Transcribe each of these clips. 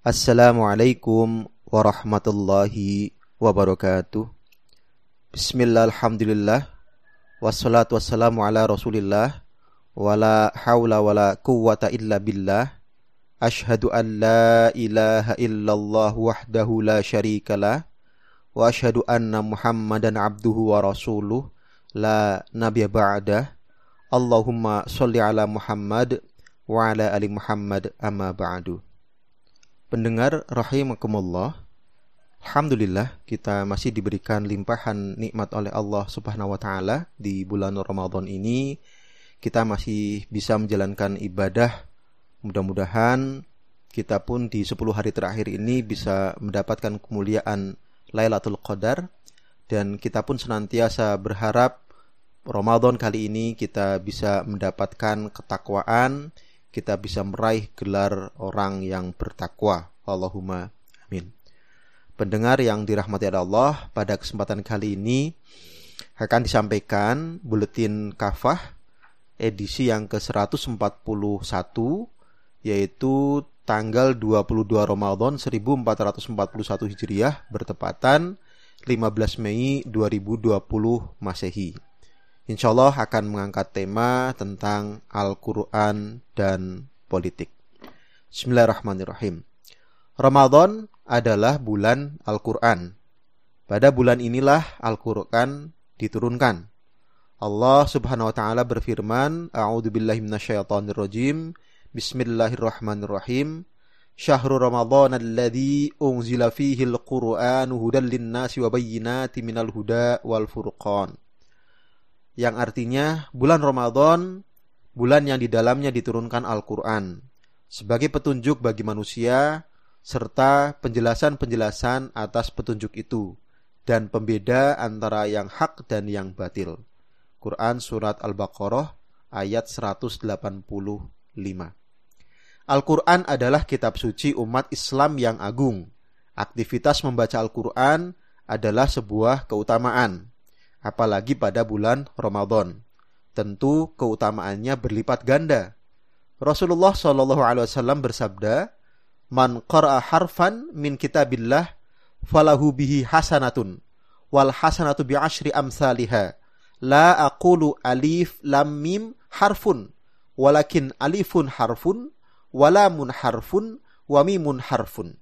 Assalamualaikum warahmatullahi wabarakatuh. Bismillah, alhamdulillah. Wassalatu wassalamu ala rasulillah. Wala hawla wala quwwata illa billah. Ashhadu an la ilaha illallah wahdahu la syarikalah. Wa ashhadu anna muhammadan abduhu wa rasuluh. La nabiya ba'dah. Allahumma salli ala Muhammad wa ala ali Muhammad amma ba'du. Pendengar rahimakumullah. Alhamdulillah kita masih diberikan limpahan nikmat oleh Allah Subhanahu wa taala di bulan Ramadan ini. Kita masih bisa menjalankan ibadah. Mudah-mudahan kita pun di 10 hari terakhir ini bisa mendapatkan kemuliaan Lailatul Qadar dan kita pun senantiasa berharap Ramadan kali ini kita bisa mendapatkan ketakwaan, kita bisa meraih gelar orang yang bertakwa. Allahumma amin. Pendengar yang dirahmati Allah, pada kesempatan kali ini akan disampaikan buletin kafah edisi yang ke-141 yaitu tanggal 22 Ramadan 1441 Hijriah bertepatan 15 Mei 2020 Masehi. Insya Allah akan mengangkat tema tentang Al-Quran dan politik. Bismillahirrahmanirrahim. Ramadan adalah bulan Al-Quran. Pada bulan inilah Al-Quran diturunkan. Allah subhanahu wa ta'ala berfirman, A'udhu billahi minasyaitonirrojim, Bismillahirrahmanirrahim, Syahrul Ramadan alladhi unzila fihi al-Qur'anu hudan linnasi wa bayyinati minal huda wal furqan yang artinya bulan Ramadan, bulan yang di dalamnya diturunkan Al-Quran, sebagai petunjuk bagi manusia, serta penjelasan-penjelasan atas petunjuk itu, dan pembeda antara yang hak dan yang batil. Quran Surat Al-Baqarah ayat 185 Al-Quran adalah kitab suci umat Islam yang agung. Aktivitas membaca Al-Quran adalah sebuah keutamaan apalagi pada bulan Ramadan. Tentu keutamaannya berlipat ganda. Rasulullah Shallallahu alaihi wasallam bersabda, "Man qara'a harfan min kitabillah falahu bihi hasanatun wal hasanatu bi asyri amsalha. La aqulu alif lam mim harfun walakin alifun harfun walamun harfun wa mimun harfun."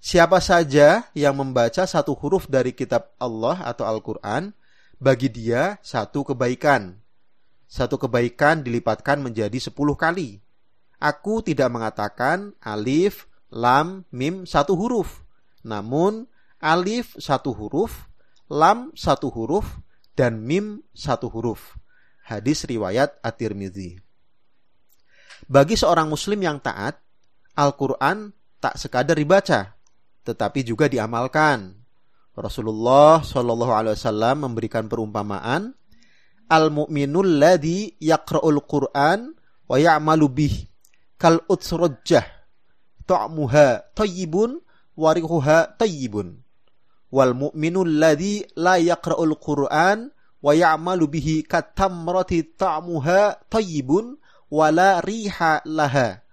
Siapa saja yang membaca satu huruf dari kitab Allah atau Al-Quran, bagi dia satu kebaikan. Satu kebaikan dilipatkan menjadi sepuluh kali. Aku tidak mengatakan alif, lam, mim satu huruf. Namun alif satu huruf, lam satu huruf, dan mim satu huruf. Hadis riwayat At-Tirmidzi. Bagi seorang muslim yang taat, Al-Quran tak sekadar dibaca, tetapi juga diamalkan. Rasulullah Shallallahu Alaihi Wasallam memberikan perumpamaan al mu'minul ladhi yaqra'ul Qur'an wa ya'malu bih kal utsrujjah ta'muha tayyibun warihuha tayyibun wal mu'minul ladhi la yaqra'ul Qur'an wa ya'malu bihi katamrati ta'muha tayyibun wala riha laha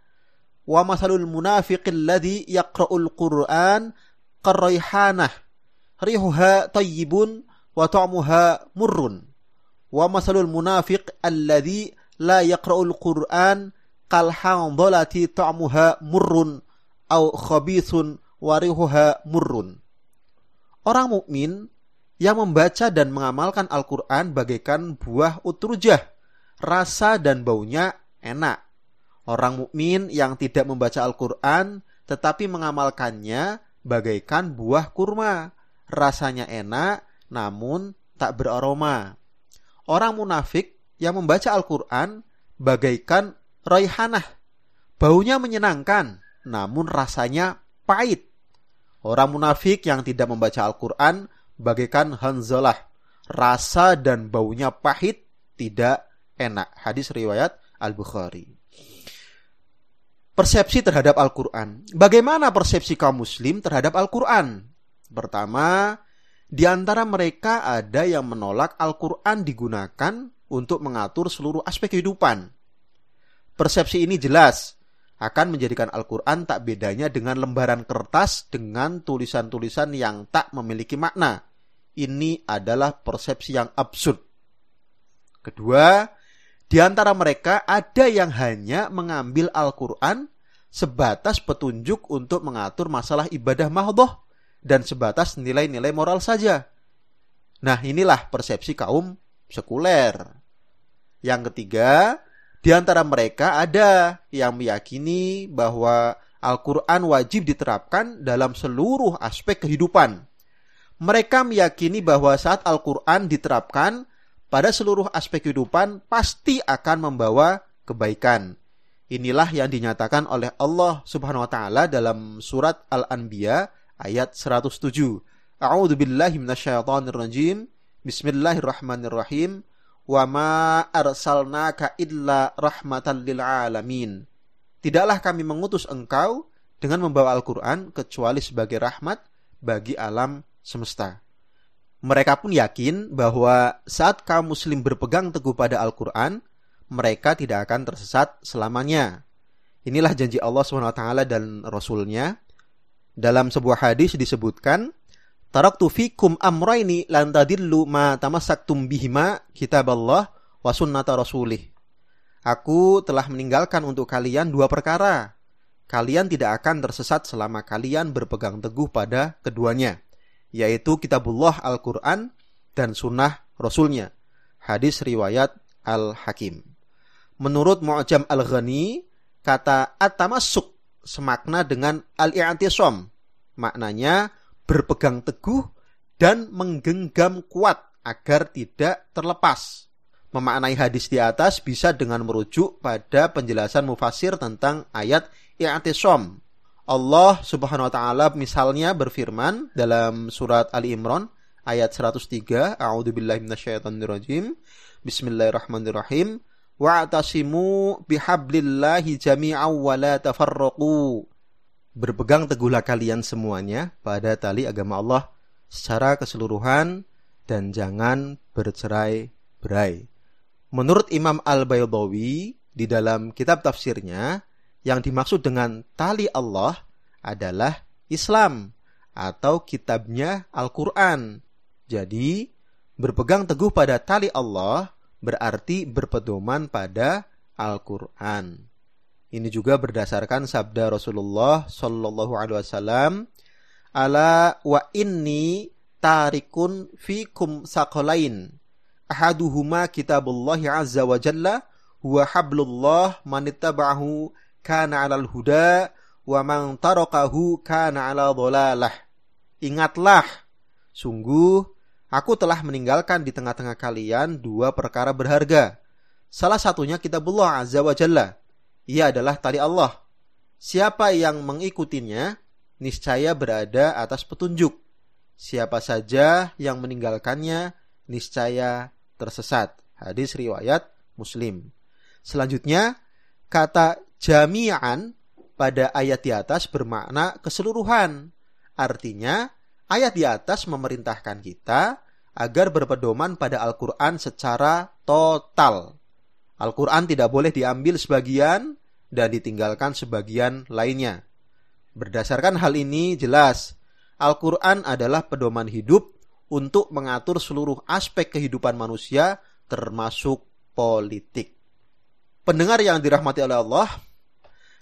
wa masalul munafiqil ladzi yaqra'ul Qur'an qarraihanah rihuha tayyibun wa ta'muha murrun. Wa masalul munafiq alladzi la yaqra'ul Qur'an kal handalati ta'muha murrun. Orang mukmin yang membaca dan mengamalkan Al-Quran bagaikan buah utrujah, rasa dan baunya enak, Orang mukmin yang tidak membaca Al-Quran tetapi mengamalkannya bagaikan buah kurma. Rasanya enak namun tak beraroma. Orang munafik yang membaca Al-Quran bagaikan raihanah. Baunya menyenangkan namun rasanya pahit. Orang munafik yang tidak membaca Al-Quran bagaikan hanzalah. Rasa dan baunya pahit tidak enak. Hadis riwayat Al-Bukhari persepsi terhadap Al-Quran. Bagaimana persepsi kaum muslim terhadap Al-Quran? Pertama, di antara mereka ada yang menolak Al-Quran digunakan untuk mengatur seluruh aspek kehidupan. Persepsi ini jelas akan menjadikan Al-Quran tak bedanya dengan lembaran kertas dengan tulisan-tulisan yang tak memiliki makna. Ini adalah persepsi yang absurd. Kedua, di antara mereka ada yang hanya mengambil Al-Quran sebatas petunjuk untuk mengatur masalah ibadah mahdoh dan sebatas nilai-nilai moral saja. Nah inilah persepsi kaum sekuler. Yang ketiga, di antara mereka ada yang meyakini bahwa Al-Quran wajib diterapkan dalam seluruh aspek kehidupan. Mereka meyakini bahwa saat Al-Quran diterapkan pada seluruh aspek kehidupan pasti akan membawa kebaikan. Inilah yang dinyatakan oleh Allah Subhanahu wa taala dalam surat Al-Anbiya ayat 107. A'udzu billahi rajim. Bismillahirrahmanirrahim. Wa ma arsalnaka illa rahmatan lil alamin. Tidaklah kami mengutus engkau dengan membawa Al-Qur'an kecuali sebagai rahmat bagi alam semesta. Mereka pun yakin bahwa saat kaum muslim berpegang teguh pada Al-Qur'an, mereka tidak akan tersesat selamanya. Inilah janji Allah SWT dan Rasulnya dalam sebuah hadis disebutkan, Taraktu fikum amraini lan tadillu ma tamassaktum bihima kitaballah wa sunnata rasulih. Aku telah meninggalkan untuk kalian dua perkara. Kalian tidak akan tersesat selama kalian berpegang teguh pada keduanya, yaitu kitabullah Al-Quran dan sunnah Rasulnya. Hadis riwayat Al-Hakim. Menurut Mu'jam Al-Ghani, kata at-tamassuk semakna dengan al-i'tisam. Maknanya berpegang teguh dan menggenggam kuat agar tidak terlepas. Memaknai hadis di atas bisa dengan merujuk pada penjelasan mufasir tentang ayat i'tisam. Allah Subhanahu wa taala misalnya berfirman dalam surat Ali Imran ayat 103, A'udzubillahi minasyaitonirrajim. Bismillahirrahmanirrahim wa'tasimu bihablillahi jami'aw wa la tafarraqu. Berpegang teguhlah kalian semuanya pada tali agama Allah secara keseluruhan dan jangan bercerai-berai. Menurut Imam Al-Baydawi di dalam kitab tafsirnya, yang dimaksud dengan tali Allah adalah Islam atau kitabnya Al-Quran. Jadi, berpegang teguh pada tali Allah berarti berpedoman pada Al-Quran. Ini juga berdasarkan sabda Rasulullah Shallallahu Alaihi Wasallam, "Ala wa inni tarikun fikum sakolain. Ahaduhuma kitabullah azza wa jalla huwa hablullah manittaba'ahu kana 'alal huda wa man tarakahu kana 'ala dhalalah." Ingatlah, sungguh Aku telah meninggalkan di tengah-tengah kalian dua perkara berharga. Salah satunya kitabullah azza wa jalla. Ia adalah tali Allah. Siapa yang mengikutinya, niscaya berada atas petunjuk. Siapa saja yang meninggalkannya, niscaya tersesat. Hadis riwayat Muslim. Selanjutnya, kata jami'an pada ayat di atas bermakna keseluruhan. Artinya, Ayat di atas memerintahkan kita agar berpedoman pada Al-Quran secara total. Al-Quran tidak boleh diambil sebagian dan ditinggalkan sebagian lainnya. Berdasarkan hal ini jelas, Al-Quran adalah pedoman hidup untuk mengatur seluruh aspek kehidupan manusia termasuk politik. Pendengar yang dirahmati oleh Allah,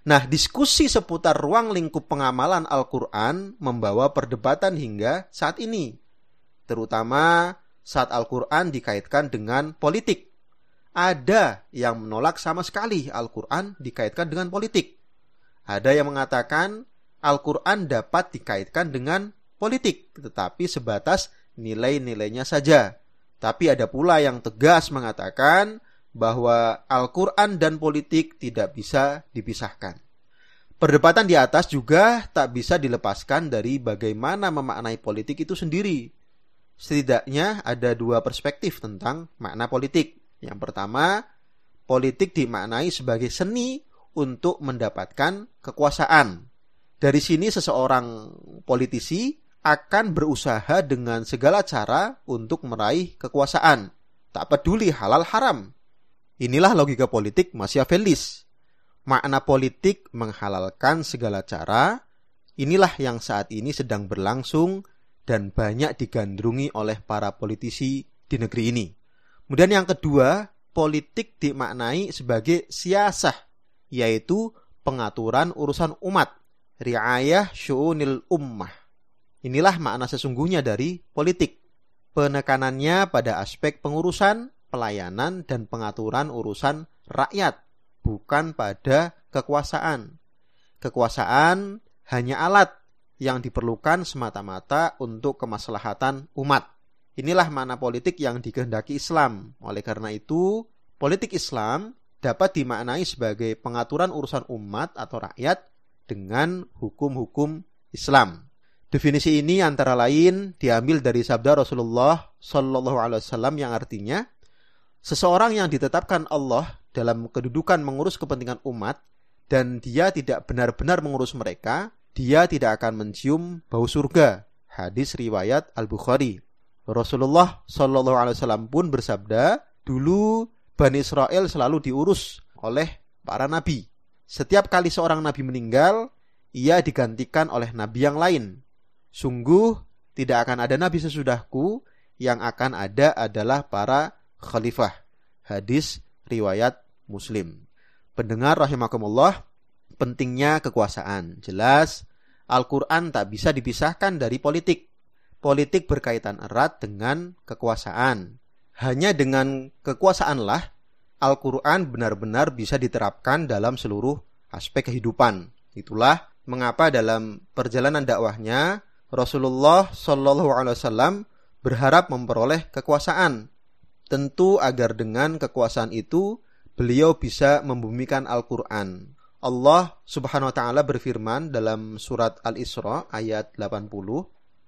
Nah, diskusi seputar ruang lingkup pengamalan Al-Quran membawa perdebatan hingga saat ini, terutama saat Al-Quran dikaitkan dengan politik. Ada yang menolak sama sekali Al-Quran dikaitkan dengan politik. Ada yang mengatakan Al-Quran dapat dikaitkan dengan politik, tetapi sebatas nilai-nilainya saja. Tapi ada pula yang tegas mengatakan bahwa Al-Quran dan politik tidak bisa dipisahkan. Perdebatan di atas juga tak bisa dilepaskan dari bagaimana memaknai politik itu sendiri. Setidaknya ada dua perspektif tentang makna politik. Yang pertama, politik dimaknai sebagai seni untuk mendapatkan kekuasaan. Dari sini seseorang politisi akan berusaha dengan segala cara untuk meraih kekuasaan. Tak peduli halal haram, Inilah logika politik Machiavellis. makna politik menghalalkan segala cara, inilah yang saat ini sedang berlangsung dan banyak digandrungi oleh para politisi di negeri ini. Kemudian yang kedua, politik dimaknai sebagai siasah, yaitu pengaturan urusan umat, riayah syu'unil ummah. Inilah makna sesungguhnya dari politik. Penekanannya pada aspek pengurusan, pelayanan, dan pengaturan urusan rakyat, bukan pada kekuasaan. Kekuasaan hanya alat yang diperlukan semata-mata untuk kemaslahatan umat. Inilah mana politik yang dikehendaki Islam. Oleh karena itu, politik Islam dapat dimaknai sebagai pengaturan urusan umat atau rakyat dengan hukum-hukum Islam. Definisi ini antara lain diambil dari sabda Rasulullah Shallallahu Wasallam yang artinya seseorang yang ditetapkan Allah dalam kedudukan mengurus kepentingan umat dan dia tidak benar-benar mengurus mereka, dia tidak akan mencium bau surga. Hadis riwayat Al Bukhari. Rasulullah Shallallahu Alaihi Wasallam pun bersabda, dulu Bani Israel selalu diurus oleh para nabi. Setiap kali seorang nabi meninggal, ia digantikan oleh nabi yang lain. Sungguh tidak akan ada nabi sesudahku, yang akan ada adalah para khalifah. Hadis riwayat Muslim. Pendengar rahimakumullah, pentingnya kekuasaan. Jelas Al-Qur'an tak bisa dipisahkan dari politik. Politik berkaitan erat dengan kekuasaan. Hanya dengan kekuasaanlah Al-Quran benar-benar bisa diterapkan dalam seluruh aspek kehidupan. Itulah mengapa dalam perjalanan dakwahnya Rasulullah Wasallam berharap memperoleh kekuasaan. Tentu agar dengan kekuasaan itu beliau bisa membumikan Al-Quran. Allah Subhanahu wa taala berfirman dalam surat Al-Isra ayat 80,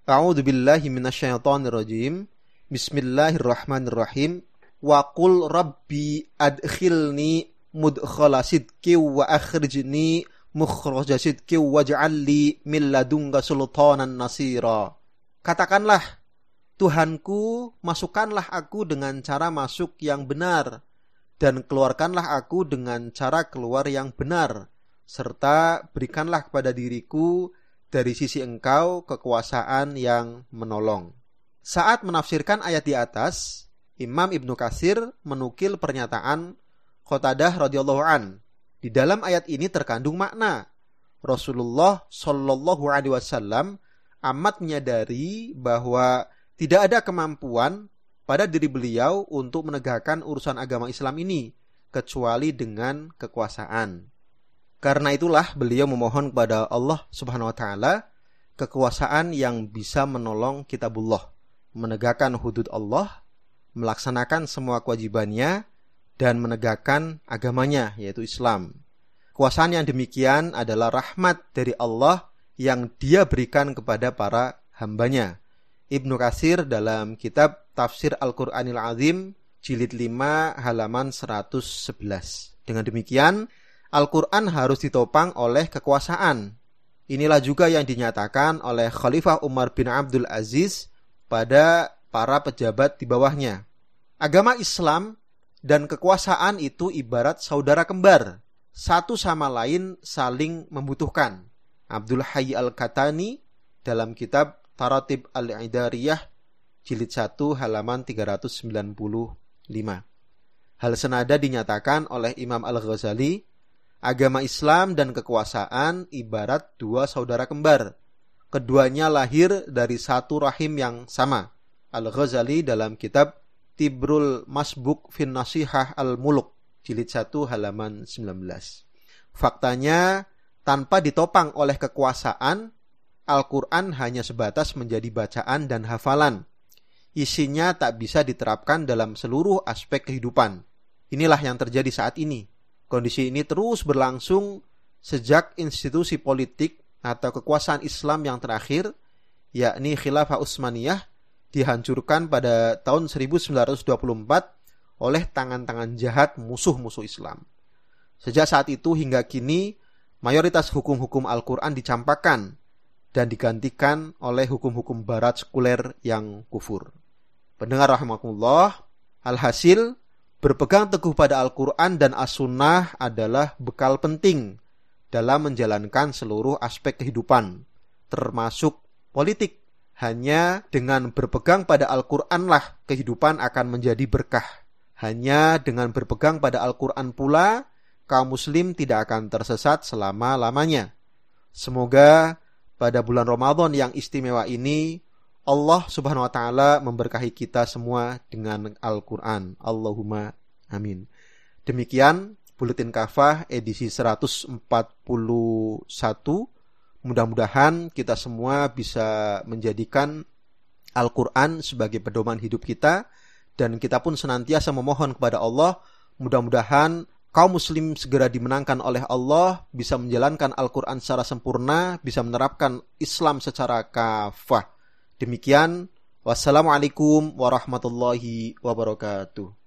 A'udzu billahi minasyaitonir rajim. Bismillahirrahmanirrahim. Wa qul rabbi adkhilni mudkhala sidqi wa akhrijni mukhraja sidqi waj'alli min ladunka sultanan nasira. Katakanlah, Tuhanku, masukkanlah aku dengan cara masuk yang benar dan keluarkanlah aku dengan cara keluar yang benar serta berikanlah kepada diriku dari sisi engkau kekuasaan yang menolong. Saat menafsirkan ayat di atas, Imam Ibnu Kasir menukil pernyataan Qatadah radhiyallahu an di dalam ayat ini terkandung makna Rasulullah Shallallahu alaihi wasallam amat menyadari bahwa tidak ada kemampuan pada diri beliau untuk menegakkan urusan agama Islam ini kecuali dengan kekuasaan. Karena itulah beliau memohon kepada Allah Subhanahu wa taala kekuasaan yang bisa menolong kitabullah, menegakkan hudud Allah, melaksanakan semua kewajibannya dan menegakkan agamanya yaitu Islam. Kuasaan yang demikian adalah rahmat dari Allah yang dia berikan kepada para hambanya. Ibnu Kasir dalam kitab Tafsir Al-Quranil Azim jilid 5 halaman 111. Dengan demikian, Al-Quran harus ditopang oleh kekuasaan. Inilah juga yang dinyatakan oleh Khalifah Umar bin Abdul Aziz pada para pejabat di bawahnya. Agama Islam dan kekuasaan itu ibarat saudara kembar, satu sama lain saling membutuhkan. Abdul Hayy Al-Katani dalam kitab Taratib Al-Idariyah jilid 1 halaman 395. Hal senada dinyatakan oleh Imam Al-Ghazali, agama Islam dan kekuasaan ibarat dua saudara kembar. Keduanya lahir dari satu rahim yang sama. Al-Ghazali dalam kitab Tibrul Masbuk fin Nasihah Al-Muluk jilid 1 halaman 19. Faktanya tanpa ditopang oleh kekuasaan Al-Quran hanya sebatas menjadi bacaan dan hafalan. Isinya tak bisa diterapkan dalam seluruh aspek kehidupan. Inilah yang terjadi saat ini. Kondisi ini terus berlangsung sejak institusi politik atau kekuasaan Islam yang terakhir, yakni Khilafah Utsmaniyah, dihancurkan pada tahun 1924 oleh tangan-tangan jahat musuh-musuh Islam. Sejak saat itu hingga kini, mayoritas hukum-hukum Al-Quran dicampakkan dan digantikan oleh hukum-hukum barat sekuler yang kufur. Pendengar rahmatullah, alhasil Berpegang teguh pada Al-Quran dan As-Sunnah adalah bekal penting dalam menjalankan seluruh aspek kehidupan, termasuk politik. Hanya dengan berpegang pada Al-Quranlah kehidupan akan menjadi berkah. Hanya dengan berpegang pada Al-Quran pula, kaum muslim tidak akan tersesat selama-lamanya. Semoga pada bulan Ramadan yang istimewa ini, Allah subhanahu wa ta'ala memberkahi kita semua dengan Al-Quran. Allahumma amin. Demikian Buletin Kafah edisi 141 Mudah-mudahan kita semua bisa menjadikan Al-Quran sebagai pedoman hidup kita dan kita pun senantiasa memohon kepada Allah mudah-mudahan kaum muslim segera dimenangkan oleh Allah, bisa menjalankan Al-Quran secara sempurna, bisa menerapkan Islam secara kafah. Demikian, wassalamualaikum warahmatullahi wabarakatuh.